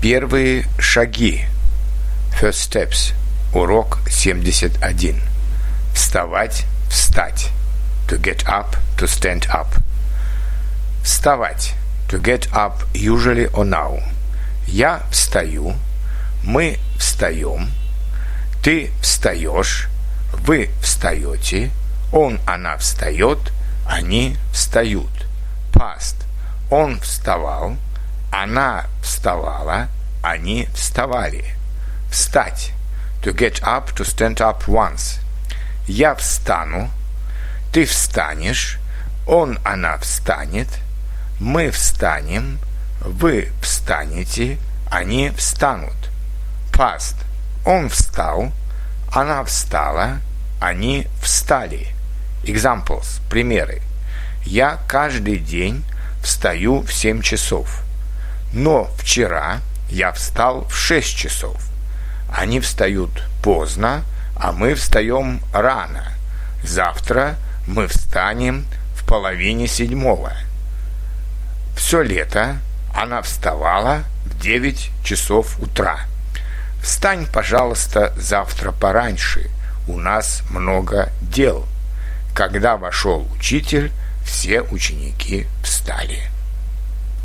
Первые шаги. First steps. Урок 71. Вставать, встать. To get up, to stand up. Вставать. To get up usually or now. Я встаю. Мы встаем. Ты встаешь. Вы встаете. Он, она встает. Они встают. Past. Он вставал. Она вставала, они вставали. Встать. To get up, to stand up once. Я встану. Ты встанешь. Он, она встанет. Мы встанем. Вы встанете. Они встанут. Past. Он встал. Она встала. Они встали. Examples. Примеры. Я каждый день встаю в семь часов. Но вчера я встал в 6 часов. Они встают поздно, а мы встаем рано. Завтра мы встанем в половине седьмого. Все лето она вставала в 9 часов утра. Встань, пожалуйста, завтра пораньше. У нас много дел. Когда вошел учитель, все ученики встали.